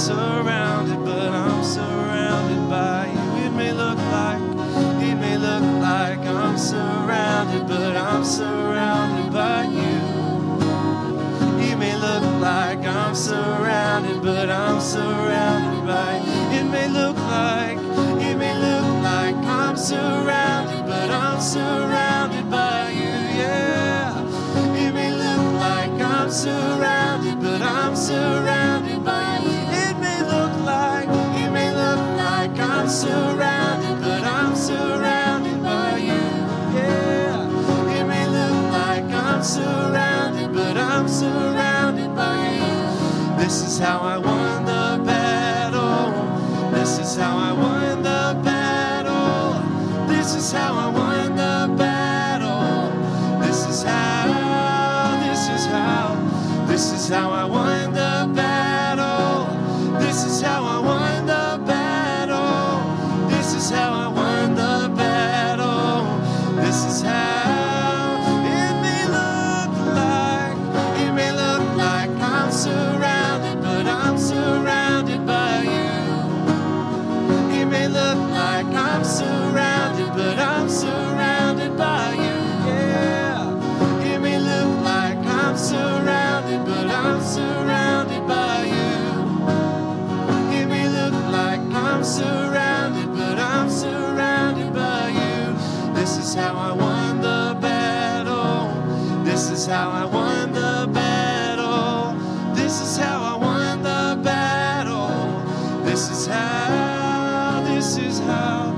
surround. how This is how I won the battle. This is how, this is how.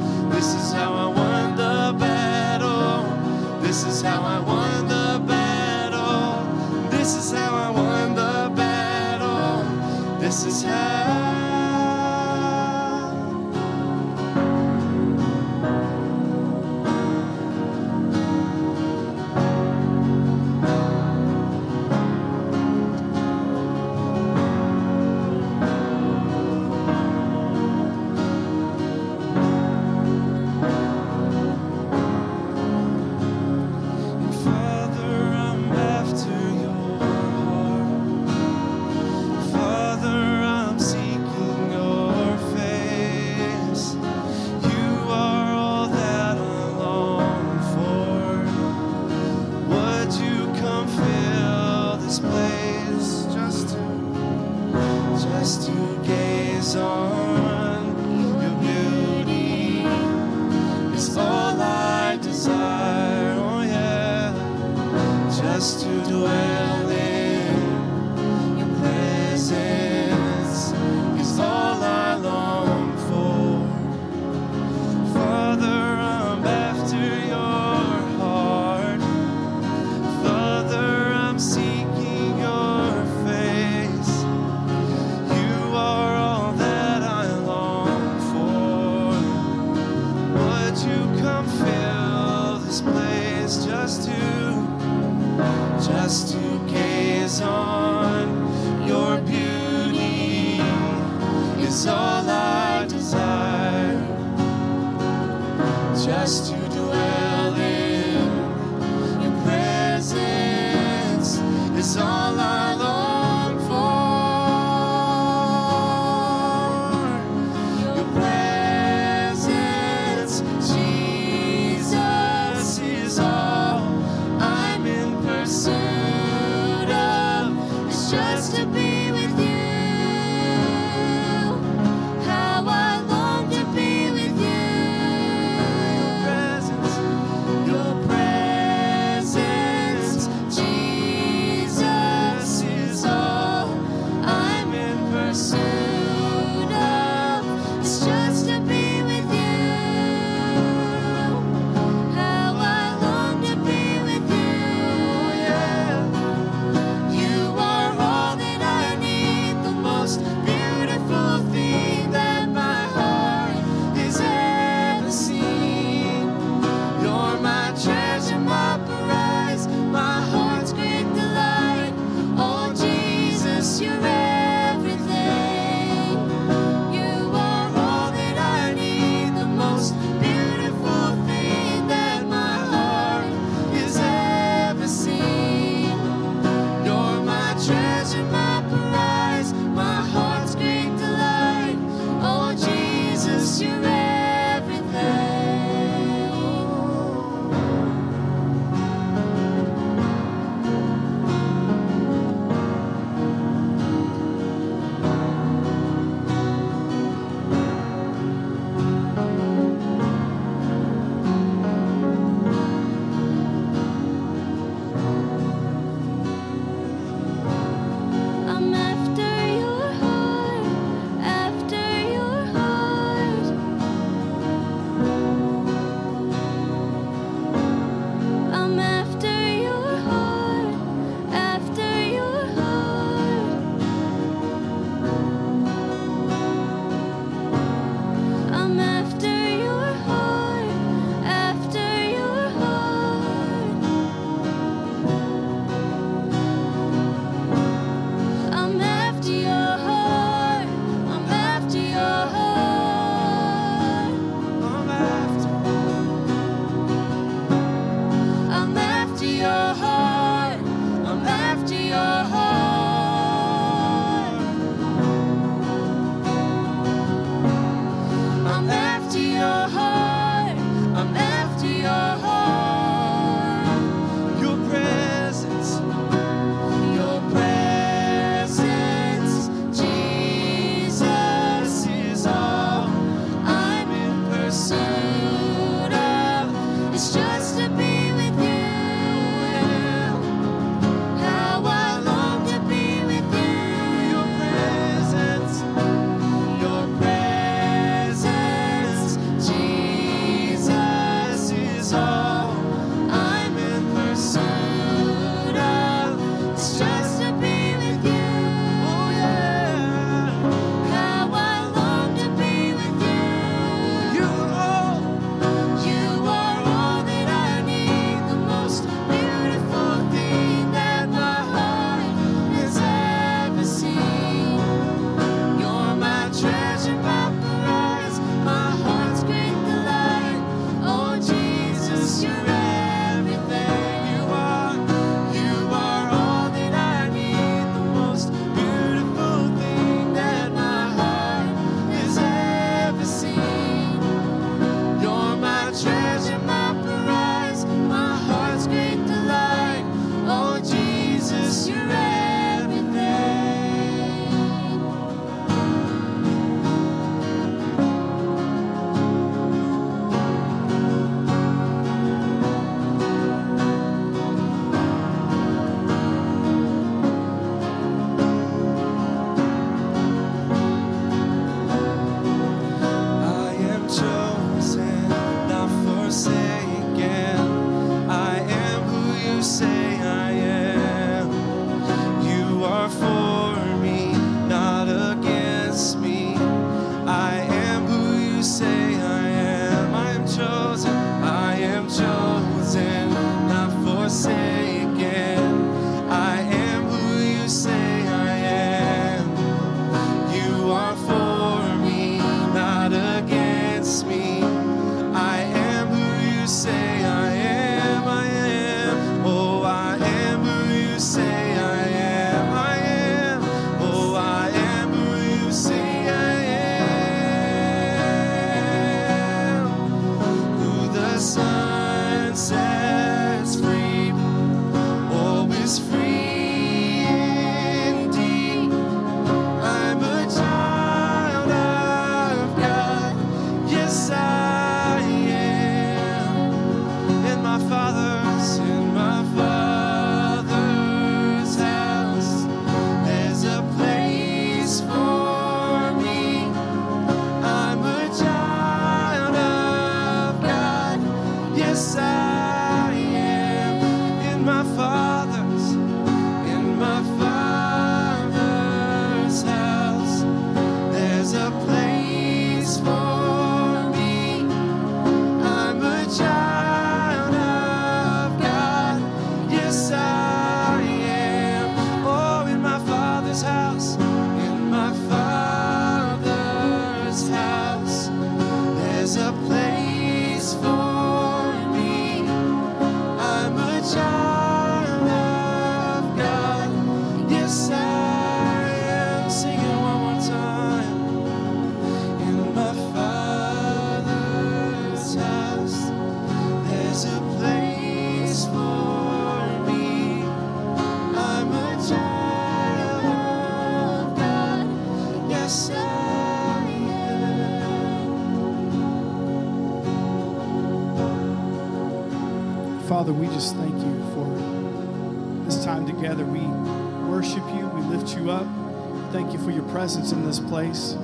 Place.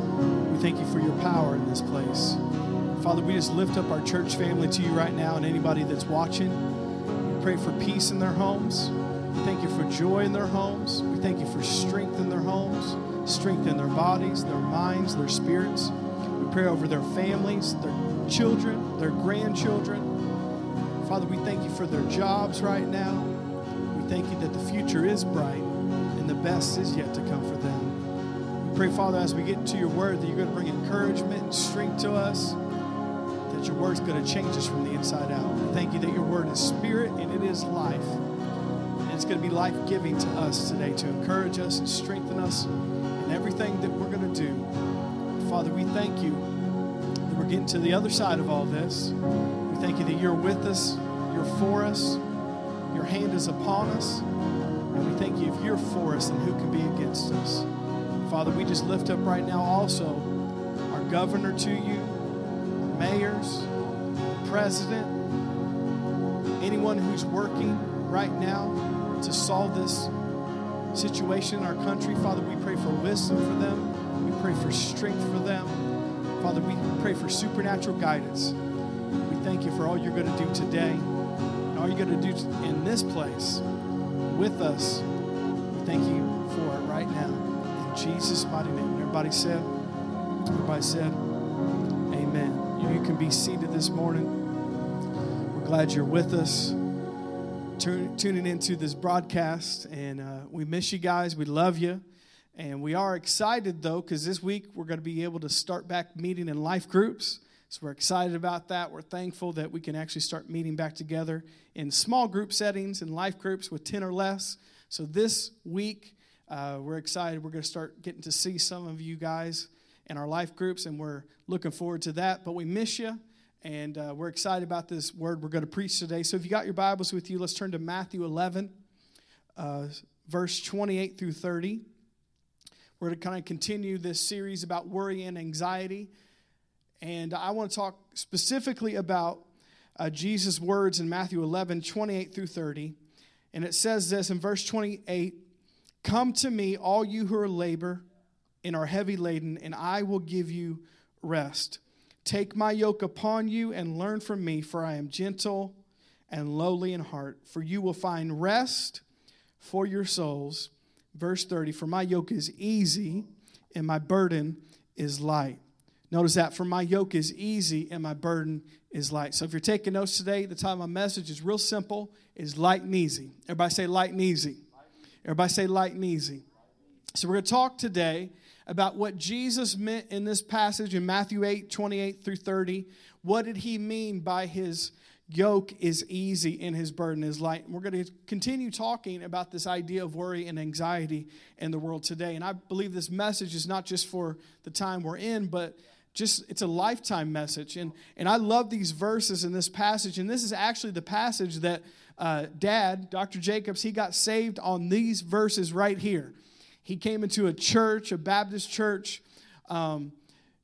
We thank you for your power in this place. Father, we just lift up our church family to you right now and anybody that's watching. We pray for peace in their homes. We thank you for joy in their homes. We thank you for strength in their homes, strength in their bodies, their minds, their spirits. We pray over their families, their children, their grandchildren. Father, we thank you for their jobs right now. We thank you that the future is bright and the best is yet to come for them. Pray, Father, as we get into your word, that you're going to bring encouragement and strength to us, that your word's going to change us from the inside out. Thank you that your word is spirit and it is life. And it's going to be life giving to us today to encourage us and strengthen us in everything that we're going to do. Father, we thank you that we're getting to the other side of all this. We thank you that you're with us, you're for us, your hand is upon us. And we thank you if you're for us, then who can be against us? Father, we just lift up right now also our governor to you, our mayors, president, anyone who's working right now to solve this situation in our country. Father, we pray for wisdom for them. We pray for strength for them. Father, we pray for supernatural guidance. We thank you for all you're going to do today and all you're going to do in this place with us. We thank you for it right now. In Jesus' mighty name. Everybody said, everybody said, Amen. You, can be seated this morning. We're glad you're with us, tune, tuning into this broadcast, and uh, we miss you guys. We love you. And we are excited though, because this week we're going to be able to start back meeting in life groups. So we're excited about that. We're thankful that we can actually start meeting back together in small group settings and life groups with 10 or less. So this week, uh, we're excited. We're going to start getting to see some of you guys in our life groups, and we're looking forward to that. But we miss you, and uh, we're excited about this word we're going to preach today. So if you got your Bibles with you, let's turn to Matthew 11, uh, verse 28 through 30. We're going to kind of continue this series about worry and anxiety. And I want to talk specifically about uh, Jesus' words in Matthew 11, 28 through 30. And it says this in verse 28 Come to me, all you who are labor and are heavy laden, and I will give you rest. Take my yoke upon you and learn from me, for I am gentle and lowly in heart, for you will find rest for your souls. Verse 30 For my yoke is easy and my burden is light. Notice that for my yoke is easy and my burden is light. So if you're taking notes today, the time of my message is real simple, is light and easy. Everybody say light and easy. Everybody say light and easy. So we're going to talk today about what Jesus meant in this passage in Matthew 8, 28 through 30. What did he mean by his yoke is easy and his burden is light. And we're going to continue talking about this idea of worry and anxiety in the world today. And I believe this message is not just for the time we're in, but just it's a lifetime message. And and I love these verses in this passage. And this is actually the passage that uh, Dad, Dr. Jacobs, he got saved on these verses right here. He came into a church, a Baptist church, um,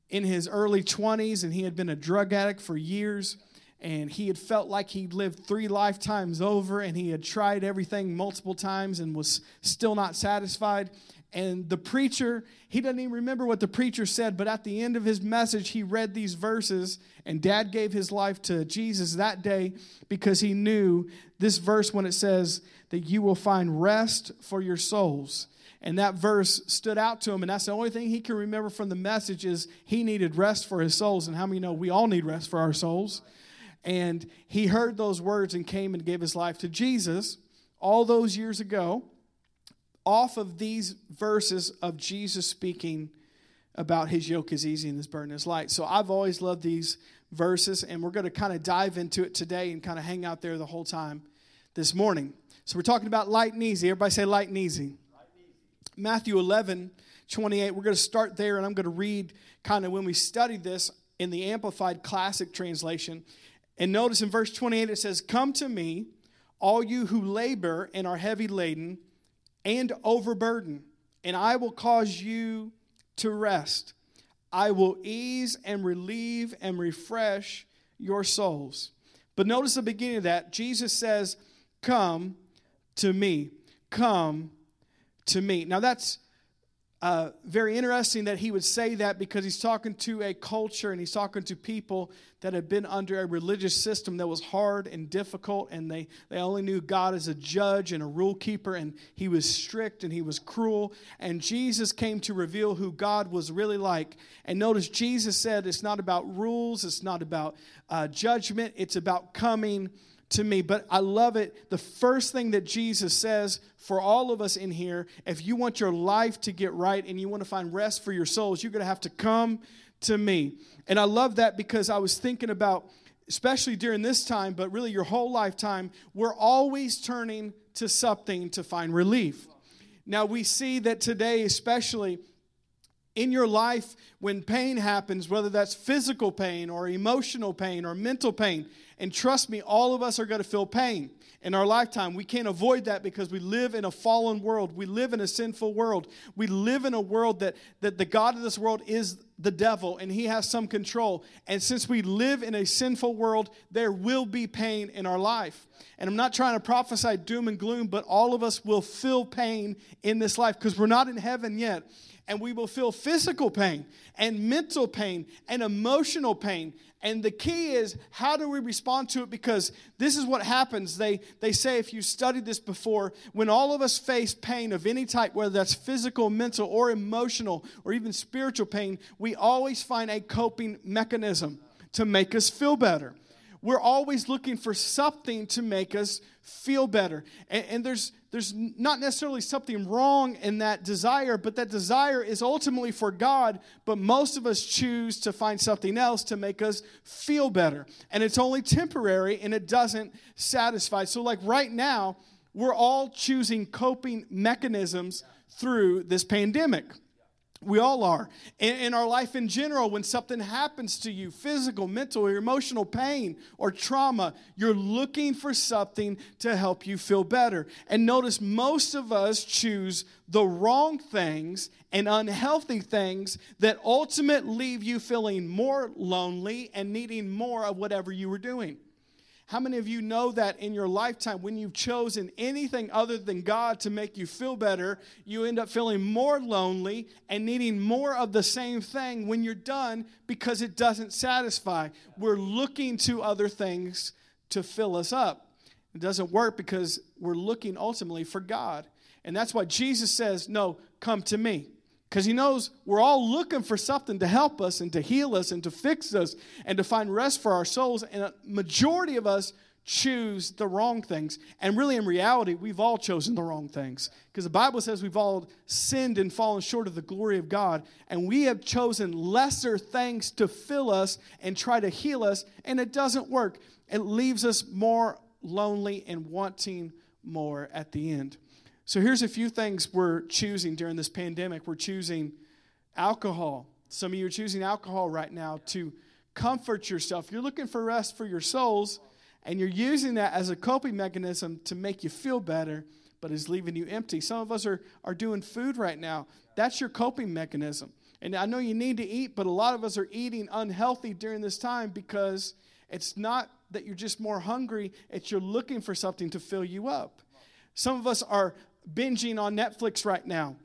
in his early 20s, and he had been a drug addict for years and he had felt like he'd lived three lifetimes over and he had tried everything multiple times and was still not satisfied and the preacher he doesn't even remember what the preacher said but at the end of his message he read these verses and dad gave his life to jesus that day because he knew this verse when it says that you will find rest for your souls. And that verse stood out to him and that's the only thing he can remember from the message is he needed rest for his souls. And how many know we all need rest for our souls? And he heard those words and came and gave his life to Jesus all those years ago, off of these verses of Jesus speaking about his yoke is easy and his burden is light. So I've always loved these verses, and we're going to kind of dive into it today and kind of hang out there the whole time this morning. So we're talking about light and easy. Everybody say light and easy. Light and easy. Matthew 11, 28. We're going to start there, and I'm going to read kind of when we studied this in the Amplified Classic Translation. And notice in verse 28 it says, Come to me, all you who labor and are heavy laden and overburden, and I will cause you to rest. I will ease and relieve and refresh your souls. But notice the beginning of that. Jesus says, Come to me. Come to me. Now that's uh, very interesting that he would say that because he's talking to a culture and he's talking to people that had been under a religious system that was hard and difficult, and they, they only knew God as a judge and a rule keeper, and he was strict and he was cruel. And Jesus came to reveal who God was really like. And notice Jesus said it's not about rules, it's not about uh, judgment, it's about coming to me. But I love it. The first thing that Jesus says for all of us in here, if you want your life to get right and you want to find rest for your souls, you're going to have to come to me. And I love that because I was thinking about, especially during this time, but really your whole lifetime, we're always turning to something to find relief. Now, we see that today, especially, in your life when pain happens, whether that's physical pain or emotional pain or mental pain, and trust me, all of us are going to feel pain in our lifetime. We can't avoid that because we live in a fallen world. We live in a sinful world. We live in a world that, that the God of this world is the devil and he has some control. And since we live in a sinful world, there will be pain in our life. And I'm not trying to prophesy doom and gloom, but all of us will feel pain in this life because we're not in heaven yet and we will feel physical pain and mental pain and emotional pain. And the key is how do we respond to it? Because this is what happens. They, they say, if you studied this before, when all of us face pain of any type, whether that's physical, mental, or emotional, or even spiritual pain, we always find a coping mechanism to make us feel better we're always looking for something to make us feel better. And, and, there's, there's not necessarily something wrong in that desire, but that desire is ultimately for God. But most of us choose to find something else to make us feel better. And it's only temporary and it doesn't satisfy. So, like right now, we're all choosing coping mechanisms through this pandemic. We all are. In, in, our life in general, when something happens to you, physical, mental, or emotional pain or trauma, you're looking for something to help you feel better. And notice most of us choose the wrong things and unhealthy things that ultimately leave you feeling more lonely and needing more of whatever you were doing. How many of you know that in your lifetime, when you've chosen anything other than God to make you feel better, you end up feeling more lonely and needing more of the same thing when you're done because it doesn't satisfy? We're looking to other things to fill us up. It doesn't work because we're looking ultimately for God. And that's why Jesus says, No, come to me because he knows we're all looking for something to help us and to heal us and to fix us and to find rest for our souls. And a majority of us choose the wrong things. And really, in reality, we've all chosen the wrong things because the Bible says we've all sinned and fallen short of the glory of God. And we have chosen lesser things to fill us and try to heal us, and it doesn't work. It leaves us more lonely and wanting more at the end. So here's a few things we're choosing during this pandemic. We're choosing alcohol. Some of you are choosing alcohol right now to comfort yourself. You're looking for rest for your souls, and you're using that as a coping mechanism to make you feel better, but is leaving you empty. Some of us are, are doing food right now. That's your coping mechanism. And I know you need to eat, but a lot of us are eating unhealthy during this time because it's not that you're just more hungry, it's you're looking for something to fill you up. Some of us are binging on Netflix right now.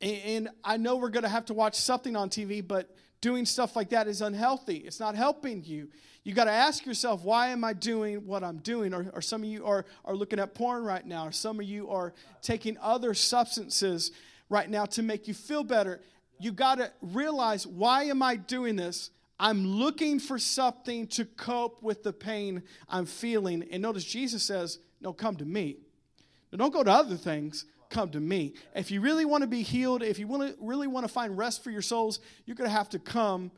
And I know we're going to have to watch something on TV, but doing stuff like that is unhealthy. It's not helping you. You got to ask yourself, why am I doing what I'm doing? Or, or some of you are, are looking at porn right now, or some of you are taking other substances right now to make you feel better. You got to realize, why am I doing this? I'm looking for something to cope with the pain I'm feeling. And notice Jesus says, No, come to me. Don't go to other things. Come to me. If you really want to be healed, if you want to, really want to find rest for your souls, you're going to have to come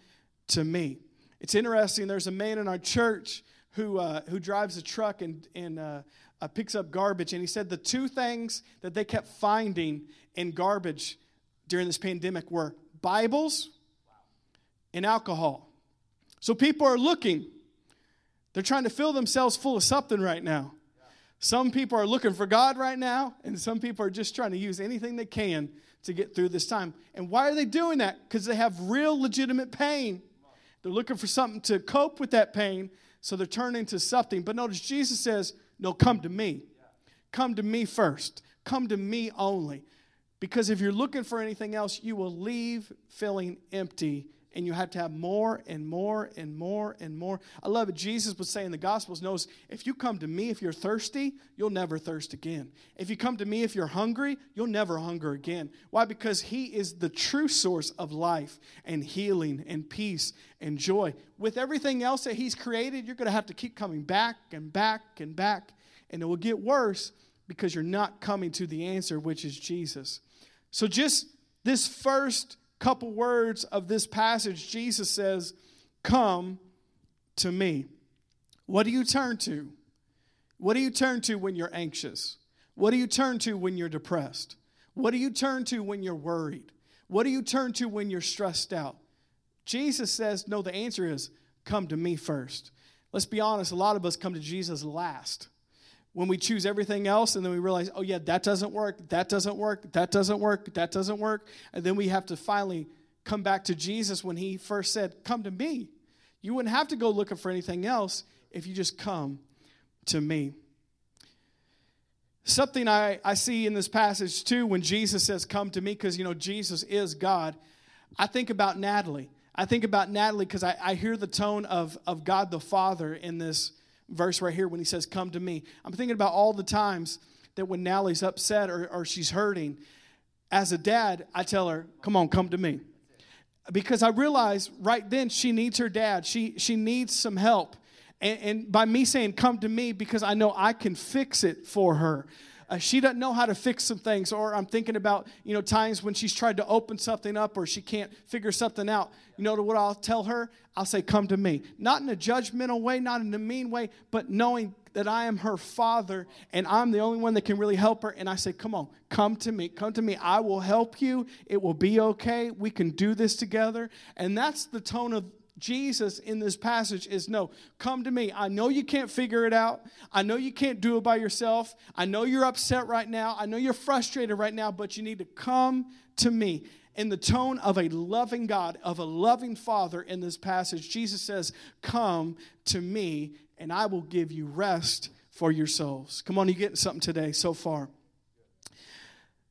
to me. It's interesting. There's a man in our church who, uh, who drives a truck and, and uh, uh, picks up garbage. And he said the two things that they kept finding in garbage during this pandemic were Bibles and alcohol. So people are looking. They're trying to fill themselves full of something right now. Some people are looking for God right now, and some people are just trying to use anything they can to get through this time. And why are they doing that? Because they have real legitimate pain. They're looking for something to cope with that pain So they're turning to something. But notice Jesus says, No, come to me. Come to me first. Come to me only. Because if you're looking for anything else, you will leave feeling empty and you have to have more and more and more and more. I love it. Jesus would say in the Gospels, knows if you come to me, if you're thirsty, you'll never thirst again. If you come to me, if you're hungry, you'll never hunger again. Why? Because He is the true source of life and healing and peace and joy. With everything else that He's created, you're going to have to keep coming back and back and back, and it will get worse because you're not coming to the answer, which is Jesus. So just this first couple words of this passage, Jesus says, Come to me. What do you turn to? What do you turn to when you're anxious? What do you turn to when you're depressed? What do you turn to when you're worried? What do you turn to when you're stressed out? Jesus says, No, the answer is come to me first. Let's be honest, a lot of us come to Jesus last when we choose everything else and then we realize, oh, yeah, that doesn't work, that doesn't work, that doesn't work, that doesn't work. And then we have to finally come back to Jesus when he first said, Come to me. You wouldn't have to go looking for anything else if you just come to me. Something I, I see in this passage too when Jesus says, Come to me, because, you know, Jesus is God. I think about Natalie. I think about Natalie because I, I hear the tone of, of God the Father in this verse right here when he says, Come to me. I'm thinking about all the times that when Natalie's upset or, or she's hurting, as a dad, I tell her, Come on, come to me. Because I realize right then she needs her dad, she, she needs some help. And, and by me saying, Come to me, because I know I can fix it for her. Uh, she doesn't know how to fix some things or i'm thinking about you know times when she's tried to open something up or she can't figure something out. You know what i'll tell her? I'll say come to me. Not in a judgmental way not in a mean way but knowing that i am her father and i'm the only one that can really help her. And i say come on come to me come to me. I will help you. It will be okay. We can do this together. And that's the tone of Jesus in this passage is no, come to me. I know you can't figure it out. I know you can't do it by yourself. I know you're upset right now. I know you're frustrated right now, but you need to come to me. In the tone of a loving God, of a loving Father in this passage, Jesus says, Come to me, and I will give you rest for your souls. Come on, you getting something today so far.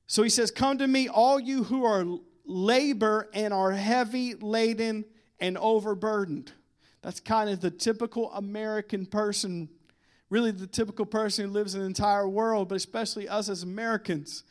So he says, Come to me, all you who are labor and are heavy laden and overburdened. That's kind of the typical American person, really the typical person who lives in the entire world, but especially us as Americans.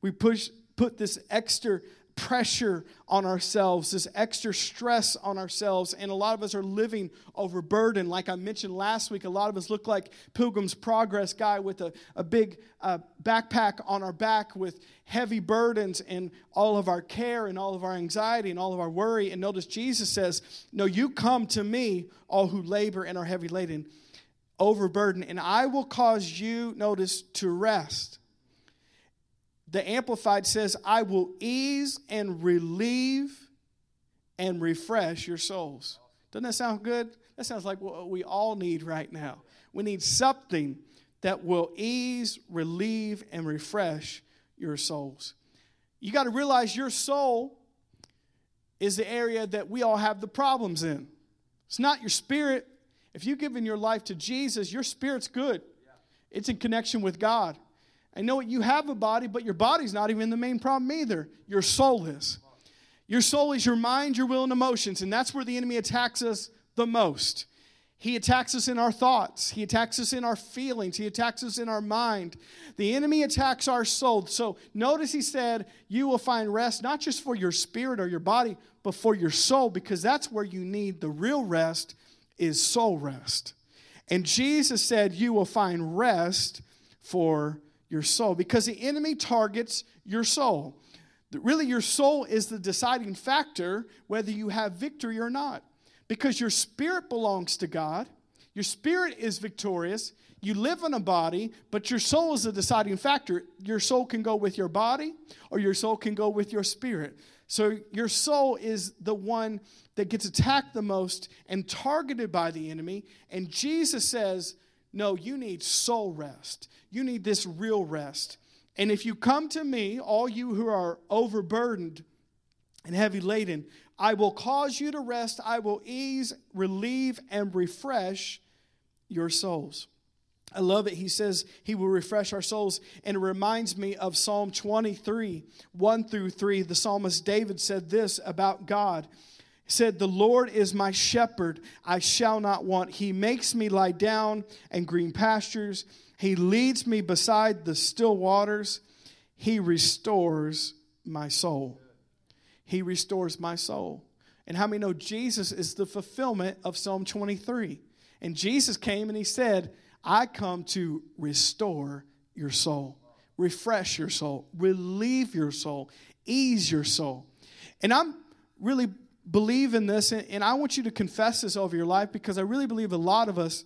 We push, put this extra pressure on ourselves, this extra stress on ourselves, and a lot of us are living overburdened. Like I mentioned last week, a lot of us look like Pilgrim's Progress guy with a, a big uh, backpack on our back with heavy burdens and all of our care and all of our anxiety and all of our worry. And notice Jesus says, No, you come to me, all who labor and are heavy laden, overburdened, and I will cause you, notice, to rest. The Amplified says, I will ease and relieve and refresh your souls. Doesn't that sound good? That sounds like what we all need right now. We need something that will ease, relieve, and refresh your souls. You got to realize your soul is the area that we all have the problems in. It's not your spirit. If you've given your life to Jesus, your spirit's good, it's in connection with God. I know you have a body, but your body's not even the main problem either. Your soul is. Your soul is your mind, your will, and emotions, and that's where the enemy attacks us the most. He attacks us in our thoughts. He attacks us in our feelings. He attacks us in our mind. The enemy attacks our soul. So notice he said, You will find rest not just for your spirit or your body, but for your soul, because that's where you need the real rest is soul rest. And Jesus said, You will find rest for your soul because the enemy targets your soul. Really, your soul is the deciding factor whether you have victory or not. Because your spirit belongs to God, your spirit is victorious. You live in a body, but your soul is the deciding factor. Your soul can go with your body, or your soul can go with your spirit. So, your soul is the one that gets attacked the most and targeted by the enemy. And Jesus says, No, you need soul rest. You need this real rest. And if you come to me, all you who are overburdened and heavy laden, I will cause you to rest. I will ease, relieve, and refresh your souls. I love it. He says he will refresh our souls. And it reminds me of Psalm 23, 1 through 3. The psalmist David said this about God. Said, The Lord is my shepherd, I shall not want. He makes me lie down in green pastures. He leads me beside the still waters. He restores my soul. He restores my soul. And how many know Jesus is the fulfillment of Psalm 23? And Jesus came and he said, I come to restore your soul, refresh your soul, relieve your soul, ease your soul. And I'm really believing this, and I want you to confess this over your life because I really believe a lot of us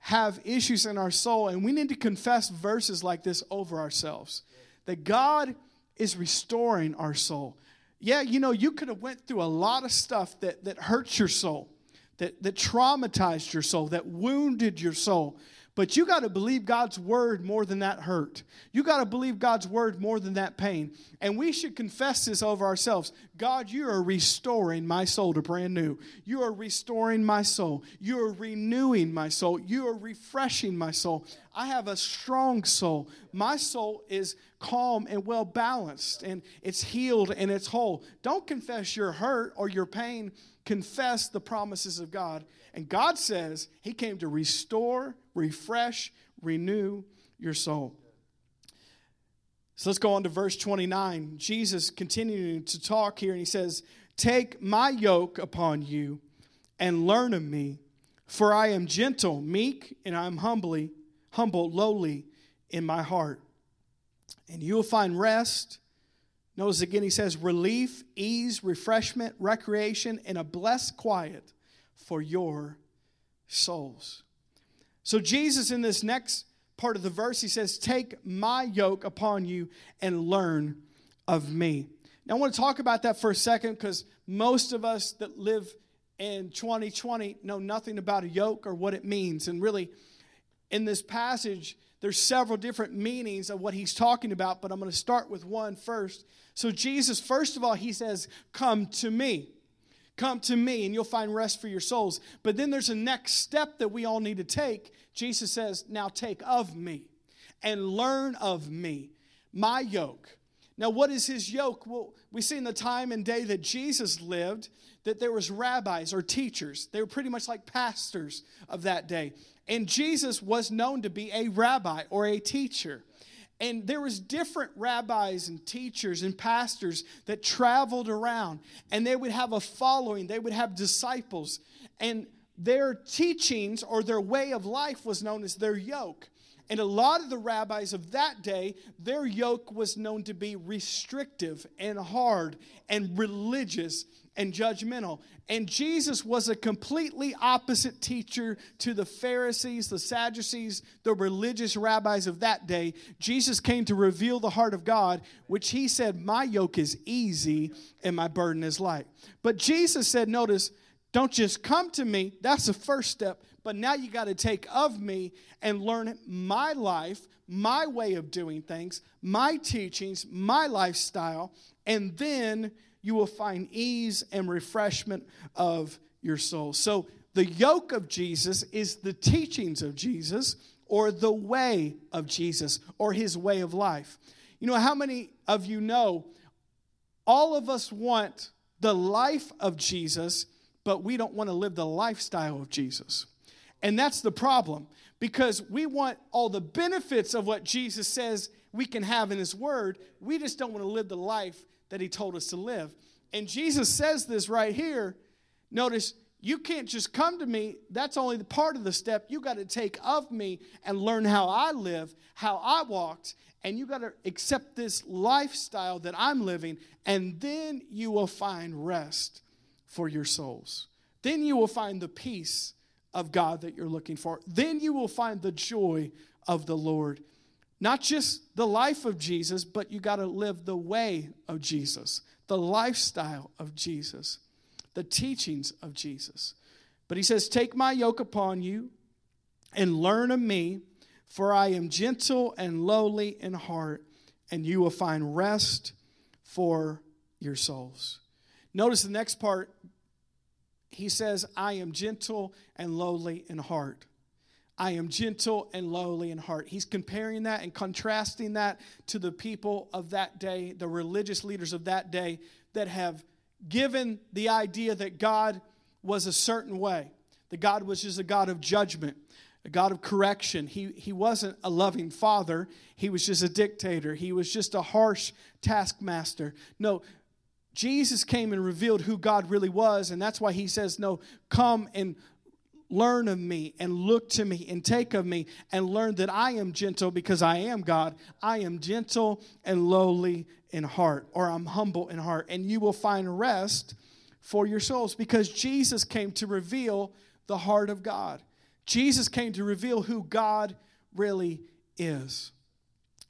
have issues in our soul, and we need to confess verses like this over ourselves. That God is restoring our soul. Yeah, you know, you could have went through a lot of stuff that, that hurts your soul, that, that traumatized your soul, that wounded your soul. But you got to believe God's word more than that hurt. You got to believe God's word more than that pain. And we should confess this over ourselves. God, you are restoring my soul to brand new. You are restoring my soul. You are renewing my soul. You are refreshing my soul. I have a strong soul. My soul is calm and well balanced, and it's healed and it's whole. Don't confess your hurt or your pain. Confess the promises of God. And God says He came to restore, refresh, renew your soul. So let's go on to verse 29. Jesus continuing to talk here, and he says, Take my yoke upon you and learn of me, for I am gentle, meek, and I am humbly, humble, lowly in my heart. And you will find rest. Notice again, he says, relief, ease, refreshment, recreation, and a blessed quiet for your souls. So, Jesus, in this next part of the verse, he says, Take my yoke upon you and learn of me. Now, I want to talk about that for a second because most of us that live in 2020 know nothing about a yoke or what it means. And really, in this passage, there's several different meanings of what he's talking about, but I'm going to start with one first. So, Jesus, first of all, he says, Come to me. Come to me and you'll find rest for your souls. But then there's a next step that we all need to take. Jesus says, Now take of me and learn of me, my yoke. Now, what is his yoke? Well, we see in the time and day that Jesus lived that there was rabbis or teachers. They were pretty much like pastors of that day. And Jesus was known to be a rabbi or a teacher and there was different rabbis and teachers and pastors that traveled around and they would have a following they would have disciples and their teachings or their way of life was known as their yoke. And a lot of the rabbis of that day their yoke was known to be restrictive and hard and religious and judgmental. And Jesus was a completely opposite teacher to the Pharisees, the Sadducees, the religious rabbis of that day. Jesus came to reveal the heart of God, which he said, My yoke is easy and my burden is light. But Jesus said, Notice, don't just come to me, that's the first step, but now you got to take of me and learn my life, my way of doing things, my teachings, my lifestyle, and then you will find ease and refreshment of your soul. So, the yoke of Jesus is the teachings of Jesus or the way of Jesus or his way of life. You know, how many of you know all of us want the life of Jesus, but we don't want to live the lifestyle of Jesus? And that's the problem because we want all the benefits of what Jesus says we can have in his word. We just don't want to live the life that he told us to live. And Jesus says this right here. Notice, you can't just come to me. That's only the part of the step. You got to take of me and learn how I live, how I walked, and you got to accept this lifestyle that I'm living, and then you will find rest for your souls. Then you will find the peace of God that you're looking for. Then you will find the joy of the Lord. Not just the life of Jesus, but you got to live the way of Jesus, the lifestyle of Jesus, the teachings of Jesus. But he says, Take my yoke upon you and learn of me, for I am gentle and lowly in heart, and you will find rest for your souls. Notice the next part. He says, I am gentle and lowly in heart. I am gentle and lowly in heart. He's comparing that and contrasting that to the people of that day, the religious leaders of that day that have given the idea that God was a certain way, that God was just a God of judgment, a God of correction. He, he wasn't a loving father, he was just a dictator, he was just a harsh taskmaster. No, Jesus came and revealed who God really was, and that's why he says, No, come and learn of me and look to me and take of me and learn that I am gentle because I am God. I am gentle and lowly in heart, or I'm humble in heart, and you will find rest for your souls because Jesus came to reveal the heart of God. Jesus came to reveal who God really is.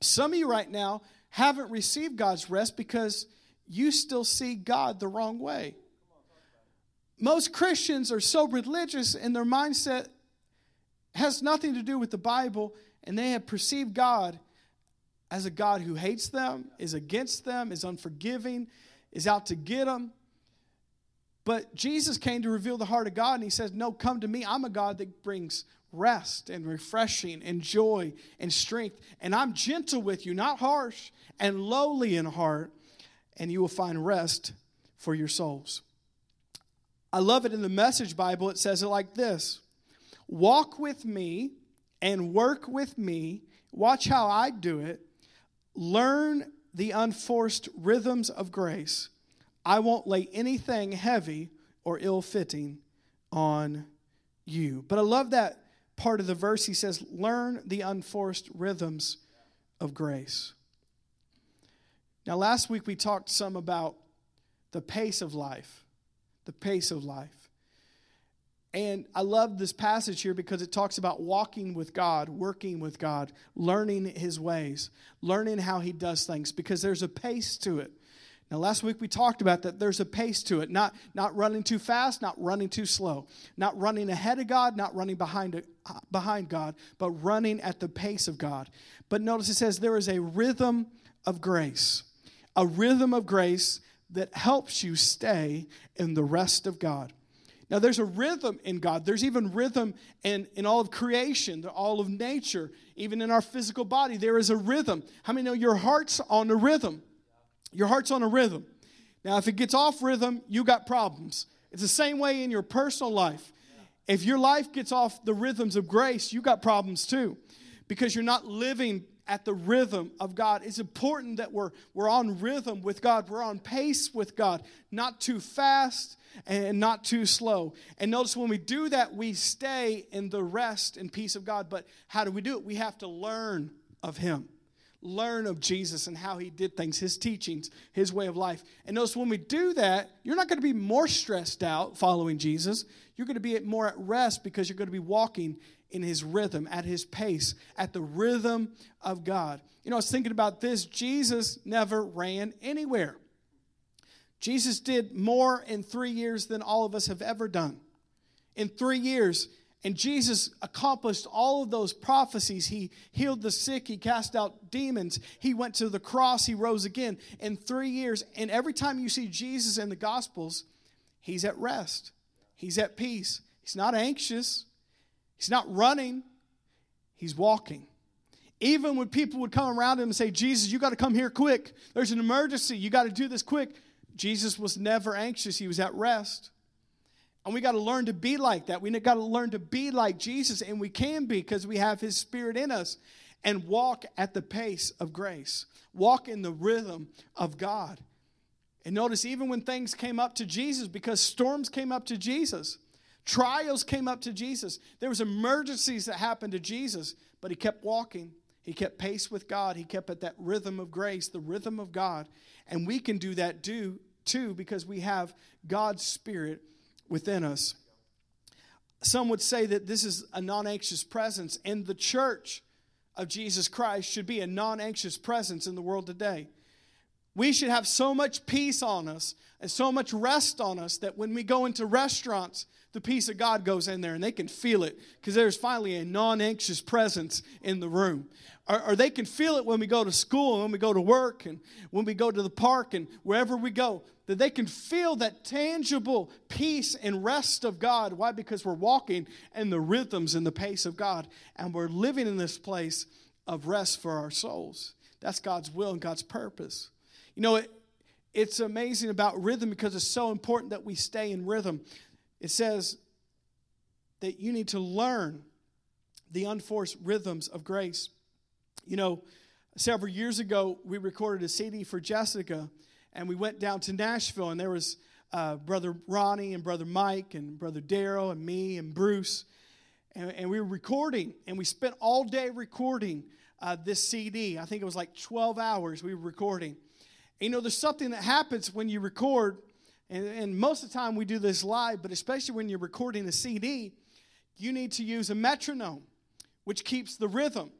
Some of you right now haven't received God's rest because you still see God the wrong way most Christians are so religious and their mindset has nothing to do with the Bible, and they have perceived God as a God who hates them, is against them, is unforgiving, is out to get them. But Jesus came to reveal the heart of God, and He says, No, come to me. I'm a God that brings rest and refreshing and joy and strength. And I'm gentle with you, not harsh, and lowly in heart, and you will find rest for your souls. I love it in the Message Bible. It says it like this Walk with me and work with me. Watch how I do it. Learn the unforced rhythms of grace. I won't lay anything heavy or ill fitting on you. But I love that part of the verse. He says, Learn the unforced rhythms of grace. Now, last week we talked some about the pace of life the pace of life. And I love this passage here because it talks about walking with God, working with God, learning His ways, learning how He does things, because there's a pace to it. Now, last week we talked about that there's a pace to it, not, not running too fast, not running too slow, not running ahead of God, not running behind, behind God, but running at the pace of God. But notice it says there is a rhythm of grace, a rhythm of grace that helps you stay in the rest of God. Now, there's a rhythm in God. There's even rhythm in, in all of creation, all of nature, even in our physical body. There is a rhythm. How many know your heart's on a rhythm? Your heart's on a rhythm. Now, if it gets off rhythm, you got problems. It's the same way in your personal life. If your life gets off the rhythms of grace, you got problems too because you're not living at the rhythm of God. It's important that we're, we're on rhythm with God, we're on pace with God, not too fast and not too slow. And notice when we do that, we stay in the rest and peace of God. But how do we do it? We have to learn of Him. Learn of Jesus and how he did things, his teachings, his way of life. And notice when we do that, you're not going to be more stressed out following Jesus. You're going to be more at rest because you're going to be walking in his rhythm, at his pace, at the rhythm of God. You know, I was thinking about this. Jesus never ran anywhere. Jesus did more in three years than all of us have ever done. In three years, and Jesus accomplished all of those prophecies. He healed the sick, he cast out demons, he went to the cross, he rose again in three years. And every time you see Jesus in the Gospels, he's at rest, he's at peace, he's not anxious, He's not running, he's walking. Even when people would come around him and say, Jesus, you got to come here quick. There's an emergency. You got to do this quick. Jesus was never anxious, he was at rest. And we got to learn to be like that. We got to learn to be like Jesus, and we can be because we have his spirit in us and walk at the pace of grace, walk in the rhythm of God. And notice, even when things came up to Jesus, because storms came up to Jesus, Trials came up to Jesus. There was emergencies that happened to Jesus, but he kept walking. He kept pace with God. He kept at that rhythm of grace, the rhythm of God. And we can do that too, too because we have God's Spirit within us. Some would say that this is a non anxious presence, and the church of Jesus Christ should be a non anxious presence in the world today. We should have so much peace on us and so much rest on us that when we go into restaurants, the peace of God goes in there and they can feel it because there's finally a non anxious presence in the room. Or, or, they can feel it when we go to school and when we go to work and when we go to the park and wherever we go, that they can feel that tangible peace and rest of God. Why? Because we're walking in the rhythms and the pace of God and we're living in this place of rest for our souls. That's God's will and God's purpose. You know, it, it's amazing about rhythm because it's so important that we stay in rhythm. It says that you need to learn the unforced rhythms of grace. You know, several years ago, we recorded a CD for Jessica, and we went down to Nashville, and there was uh, Brother Ronnie and Brother Mike and Brother Daryl and me and Bruce, and, and, we were recording, and we spent all day recording uh, this CD. I think it was like 12 hours we were recording. And, you know, there's something that happens when you record, and, and most of the time we do this live, but especially when you're recording a CD, you need to use a metronome, which keeps the rhythm,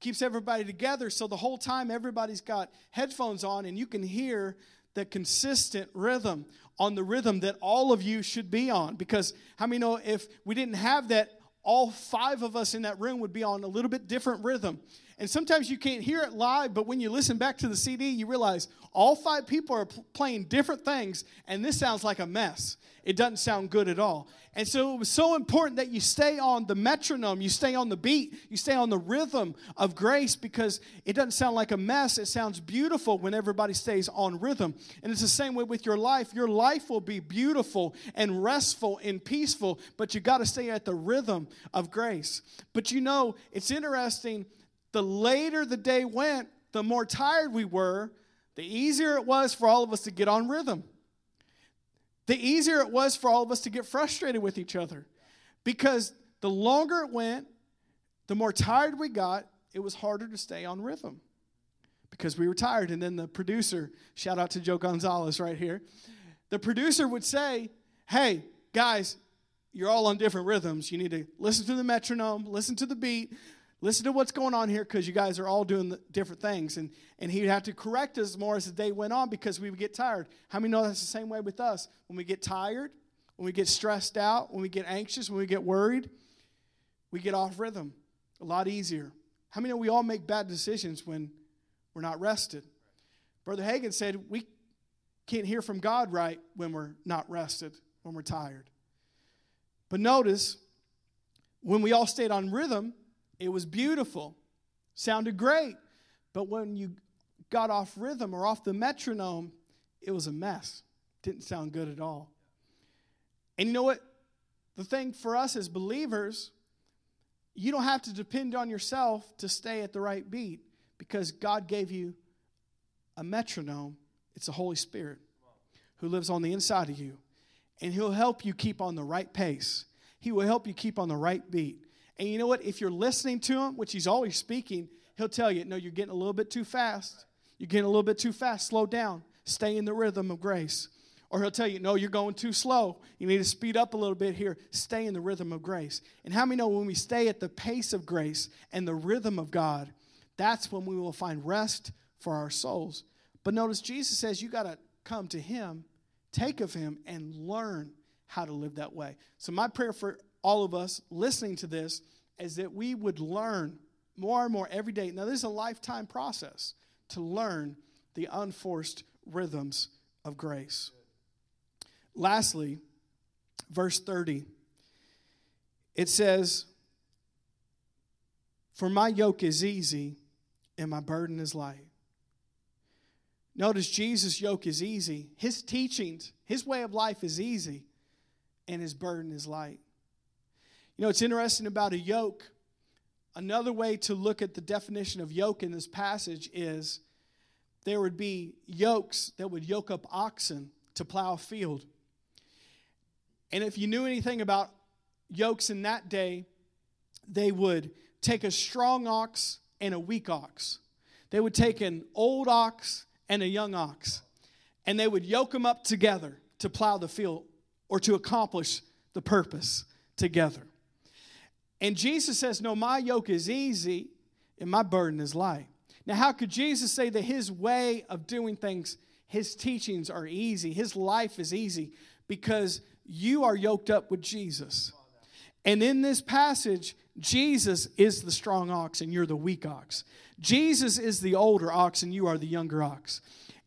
keeps everybody together. So the whole time everybody's got headphones on, and you can hear the consistent rhythm on the rhythm that all of you should be on. Because how many know if we didn't have that, all five of us in that room would be on a little bit different rhythm. And sometimes you can't hear it live, but when you listen back to the CD, you realize all five people are playing different things, and this sounds like a mess. It doesn't sound good at all. And so it was so important that you stay on the metronome, you stay on the beat, you stay on the rhythm of grace because it doesn't sound like a mess. It sounds beautiful when everybody stays on rhythm. And it's the same way with your life. Your life will be beautiful and restful and peaceful, but you got to stay at the rhythm of grace. But you know, it's interesting the later the day went, the more tired we were, the easier it was for all of us to get on rhythm. The easier it was for all of us to get frustrated with each other. Because the longer it went, the more tired we got, it was harder to stay on rhythm because we were tired. And then the producer, shout out to Joe Gonzalez right here, the producer would say, Hey, guys, you're all on different rhythms. You need to listen to the metronome, listen to the beat, listen to what's going on here because you guys are all doing different things. And, and he'd have to correct us more as the day went on because we would get tired. How many know that's the same way with us? When we get tired, when we get stressed out, when we get anxious, when we get worried, we get off rhythm a lot easier. How many know we all make bad decisions when we're not rested? Brother Hagin said we can't hear from God right when we're not rested, when we're tired. But notice, when we all stayed on rhythm, it was beautiful, sounded great. But when you got off rhythm or off the metronome, it was a mess. Didn't sound good at all. And you know what? The thing for us as believers, you don't have to depend on yourself to stay at the right beat because God gave you a metronome. It's the Holy Spirit who lives on the inside of you. And He'll help you keep on the right pace. He will help you keep on the right beat. And you know what? If you're listening to him, which he's always speaking, he'll tell you, no, you're getting a little bit too fast. You're getting a little bit too fast. Slow down. Stay in the rhythm of grace. Or he'll tell you, no, you're going too slow. You need to speed up a little bit here. Stay in the rhythm of grace. And how many know when we stay at the pace of grace and the rhythm of God, that's when we will find rest for our souls. But notice Jesus says you got to come to him, take of him, and learn how to live that way. So, my prayer for all of us listening to this is that we would learn more and more every day. Now, this is a lifetime process to learn the unforced rhythms of grace. Lastly, verse 30, it says, For my yoke is easy and my burden is light. Notice Jesus' yoke is easy. His teachings, his way of life is easy, and his burden is light. You know, it's interesting about a yoke. Another way to look at the definition of yoke in this passage is there would be yokes that would yoke up oxen to plow a field. And if you knew anything about yokes in that day, they would take a strong ox and a weak ox. They would take an old ox and a young ox, and they would yoke them up together to plow the field or to accomplish the purpose together. And Jesus says, No, my yoke is easy and my burden is light. Now, how could Jesus say that his way of doing things, his teachings are easy, his life is easy? Because you are yoked up with Jesus. And in this passage, Jesus is the strong ox and you're the weak ox. Jesus is the older ox and you are the younger ox.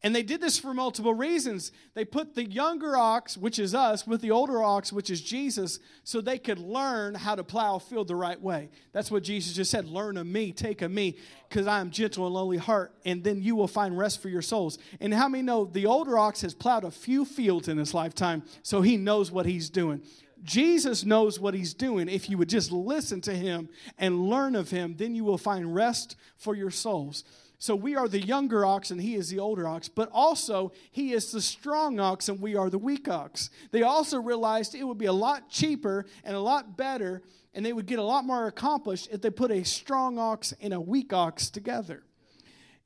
And they did this for multiple reasons. They put the younger ox, which is us, with the older ox, which is Jesus, so they could learn how to plow a field the right way. That's what Jesus just said learn of me, take of me, because I am gentle and lowly heart, and then you will find rest for your souls. And how many know the older ox has plowed a few fields in his lifetime, so he knows what he's doing? Jesus knows what he's doing. If you would just listen to him and learn of him, then you will find rest for your souls. So we are the younger ox and he is the older ox, but also he is the strong ox and we are the weak ox. They also realized it would be a lot cheaper and a lot better and they would get a lot more accomplished if they put a strong ox and a weak ox together.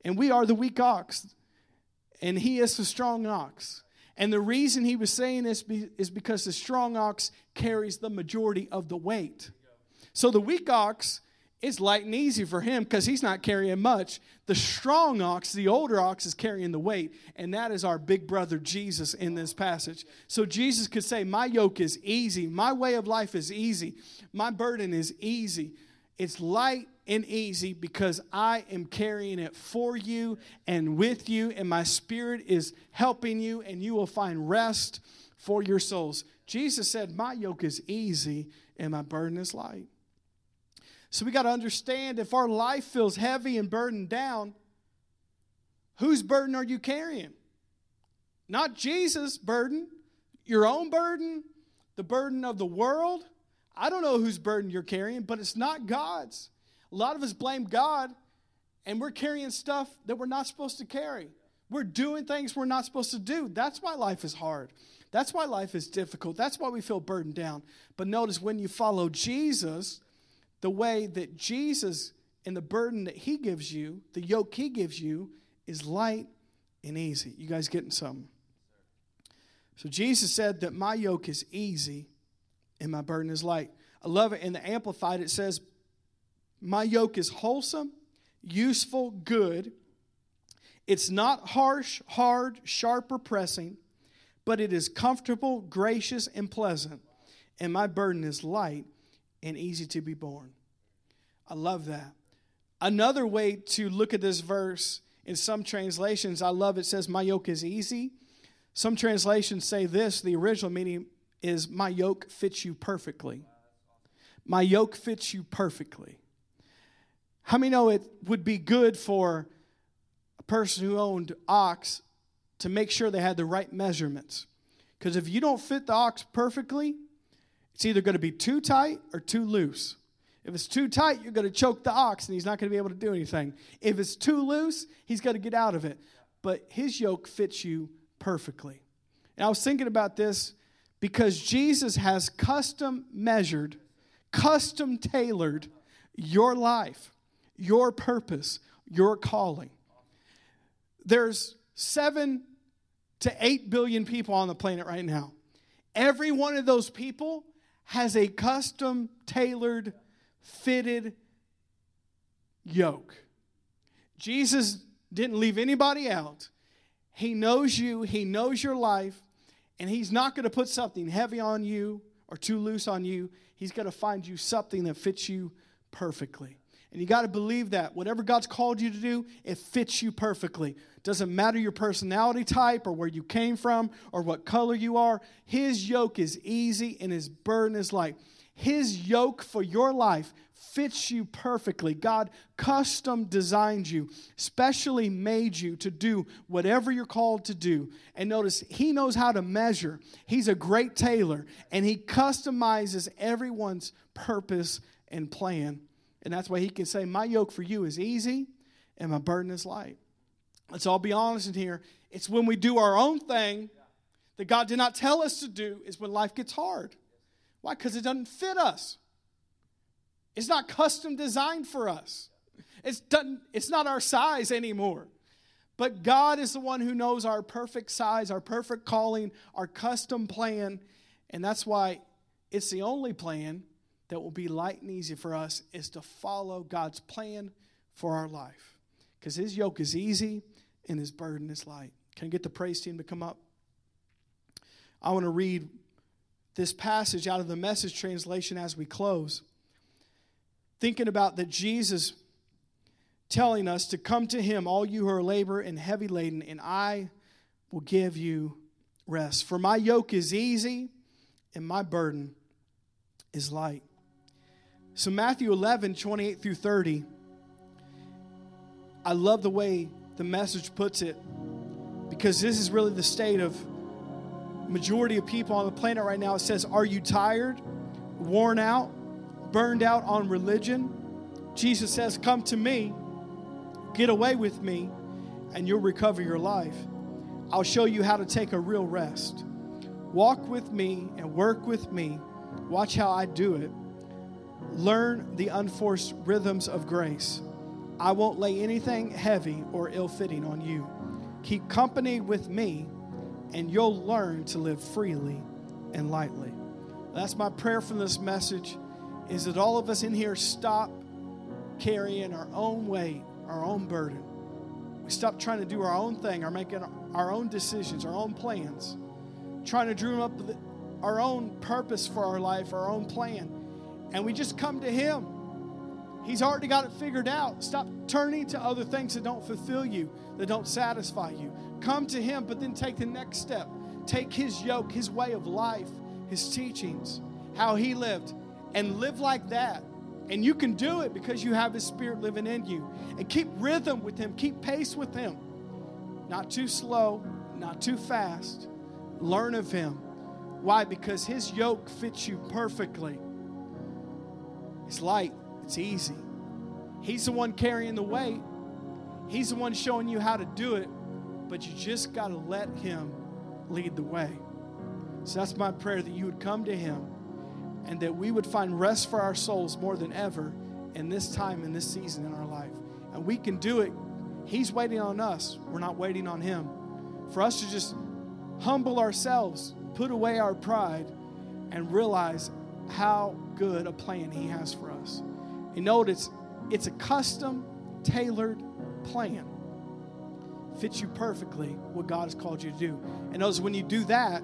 And we are the weak ox and he is the strong ox. And the reason he was saying this is because the strong ox carries the majority of the weight. So the weak ox it's light and easy for him because he's not carrying much. The strong ox, the older ox, is carrying the weight, and that is our big brother Jesus in this passage. So Jesus could say, My yoke is easy, my way of life is easy, my burden is easy. It's light and easy because I am carrying it for you and with you, and my spirit is helping you, and you will find rest for your souls. Jesus said, My yoke is easy and my burden is light. So we got to understand if our life feels heavy and burdened down, whose burden are you carrying? Not Jesus' burden, your own burden, the burden of the world. I don't know whose burden you're carrying, but it's not God's. A lot of us blame God, and we're carrying stuff that we're not supposed to carry. We're doing things we're not supposed to do. That's why life is hard. That's why life is difficult. That's why we feel burdened down. But notice when you follow Jesus, the way that Jesus and the burden that he gives you, the yoke he gives you, is light and easy. You guys getting something? So Jesus said that my yoke is easy and my burden is light. I love it. In the Amplified, it says, My yoke is wholesome, useful, good. It's not harsh, hard, sharp, or pressing, but it is comfortable, gracious, and pleasant. And my burden is light and easy to be borne. I love that. Another way to look at this verse in some translations, I love it says, My yoke is easy. Some translations say this the original meaning is, My yoke fits you perfectly. My yoke fits you perfectly. How many know it would be good for a person who owned ox to make sure they had the right measurements? Because if you don't fit the ox perfectly, it's either going to be too tight or too loose. If it's too tight, you're going to choke the ox and he's not going to be able to do anything. If it's too loose, he's going to get out of it. But his yoke fits you perfectly. And I was thinking about this because Jesus has custom measured, custom tailored your life, your purpose, your calling. There's seven to eight billion people on the planet right now. Every one of those people has a custom tailored, fitted yoke. Jesus didn't leave anybody out. He knows you, He knows your life, and He's not going to put something heavy on you or too loose on you. He's going to find you something that fits you perfectly. And you got to believe that. Whatever God's called you to do, it fits you perfectly. Doesn't matter your personality type or where you came from or what color you are. His yoke is easy and his burden is light. His yoke for your life fits you perfectly. God custom designed you, specially made you to do whatever you're called to do. And notice, He knows how to measure. He's a great tailor, and He customizes everyone's purpose and plan. And that's why He can say, My yoke for you is easy, and my burden is light. Let's all be honest in here. It's when we do our own thing that God did not tell us to do, is when life gets hard. Why? Because it doesn't fit us. It's not custom designed for us. It's, doesn't, it's not our size anymore. But God is the one who knows our perfect size, our perfect calling, our custom plan. And that's why it's the only plan that will be light and easy for us is to follow God's plan for our life. because his yoke is easy and his burden is light. Can I get the praise team to come up? I want to read this passage out of the message translation as we close. Thinking about that Jesus telling us to come to him, all you who are labor and heavy laden, and I will give you rest. For my yoke is easy and my burden is light. So, Matthew 11, 28 through 30, I love the way the message puts it because this is really the state of majority of people on the planet right now. It says, Are you tired, worn out, burned out on religion? Jesus says, Come to me, get away with me, and you'll recover your life. I'll show you how to take a real rest. Walk with me and work with me. Watch how I do it. Learn the unforced rhythms of grace. I won't lay anything heavy or ill fitting on you. Keep company with me, and you'll learn to live freely and lightly. That's my prayer from this message is that all of us in here stop carrying our own weight, our own burden. We stop trying to do our own thing, or making our own decisions, our own plans, trying to dream up our own purpose for our life, our own plan. And we just come to Him. He's already got it figured out. Stop turning to other things that don't fulfill you, that don't satisfy you. Come to Him, but then take the next step. Take His yoke, His way of life, His teachings, how He lived, and live like that. And you can do it because you have His Spirit living in you. And keep rhythm with Him, keep pace with Him. Not too slow, not too fast. Learn of Him. Why? Because His yoke fits you perfectly. It's light, it's easy. He's the one carrying the weight, He's the one showing you how to do it, but you just got to let Him lead the way. So that's my prayer that you would come to Him and that we would find rest for our souls more than ever in this time, in this season in our life. And we can do it. He's waiting on us, we're not waiting on Him. For us to just humble ourselves, put away our pride, and realize how good a plan He has for us. And notice it's, a custom, tailored plan. Fits you perfectly what God has called you to do. And knows when you do that,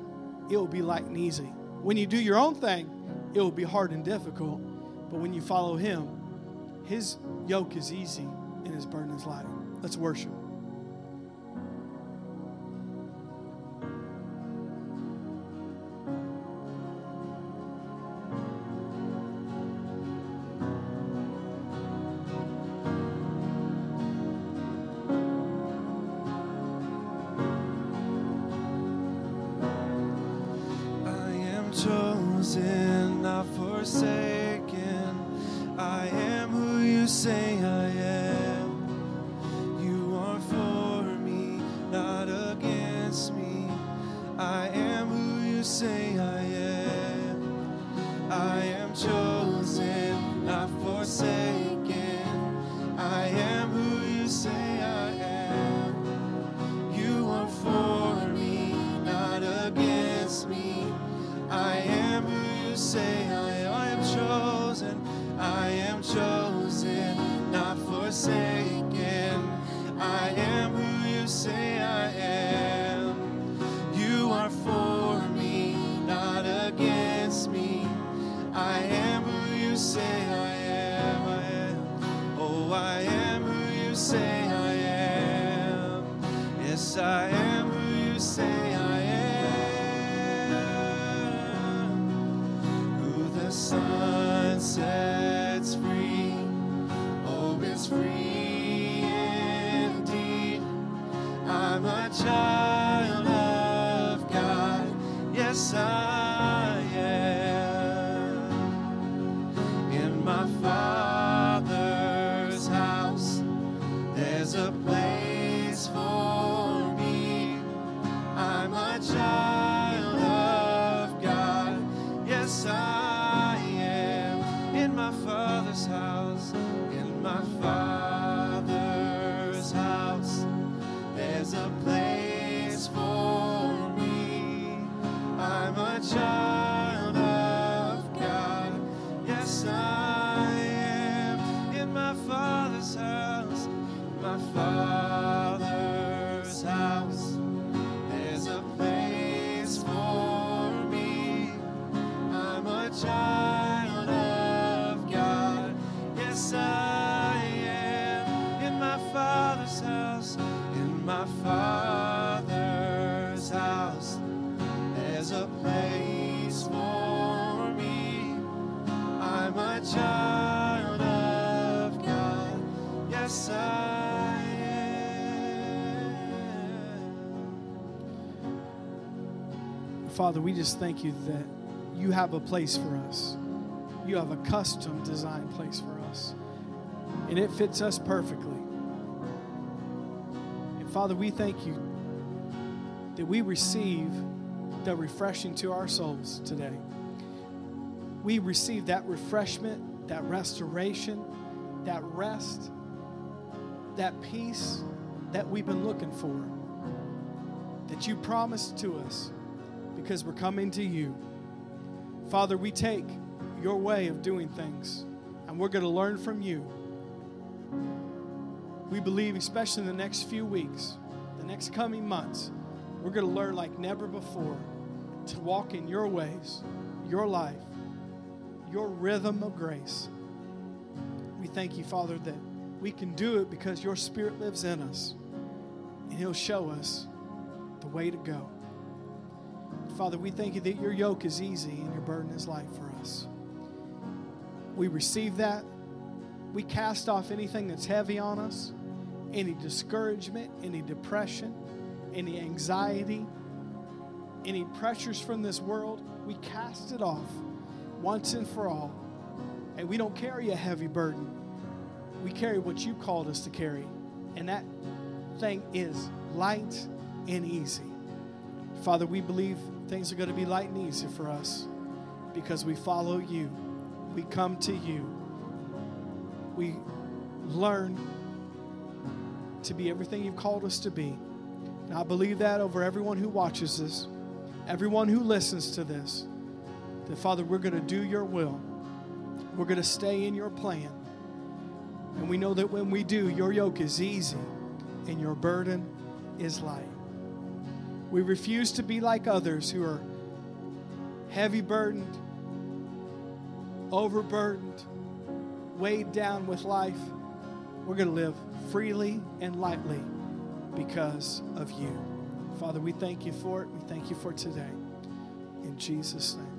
it will be light and easy. When you do your own thing, it will be hard and difficult. But when you follow Him, His yoke is easy and His burden is light. Let's worship. Father, we just thank you that you have a place for us. You have a custom designed place for us. And it fits us perfectly. And Father, we thank you that we receive the refreshing to our souls today. We receive that refreshment, that restoration, that rest, that peace that we've been looking for, that you promised to us because we're coming to you. Father, we take your way of doing things and we're going to learn from you. We believe, especially in the next few weeks, the next coming months, we're going to learn like never before to walk in your ways, your life, your rhythm of grace. We thank you, Father, that we can do it because your Spirit lives in us and He'll show us the way to go. Father, we thank you that your yoke is easy and your burden is light for us. We receive that. We cast off anything that's heavy on us, any discouragement, any depression, any anxiety, any pressures from this world. We cast it off once and for all. And we don't carry a heavy burden. We carry what you called us to carry. And that thing is light and easy. Father, we believe things are going to be light and easy for us because we follow you. We come to you. We learn to be everything you've called us to be. And I believe that over everyone who watches this, everyone who listens to this, that Father, we're going to do your will. We're going to stay in your plan. And we know that when we do, your yoke is easy and your burden is light. We refuse to be like others who are heavy burdened, overburdened, weighed down with life. We're going to live freely and lightly because of you. Father, we thank you for it. We thank you for today. In Jesus' name.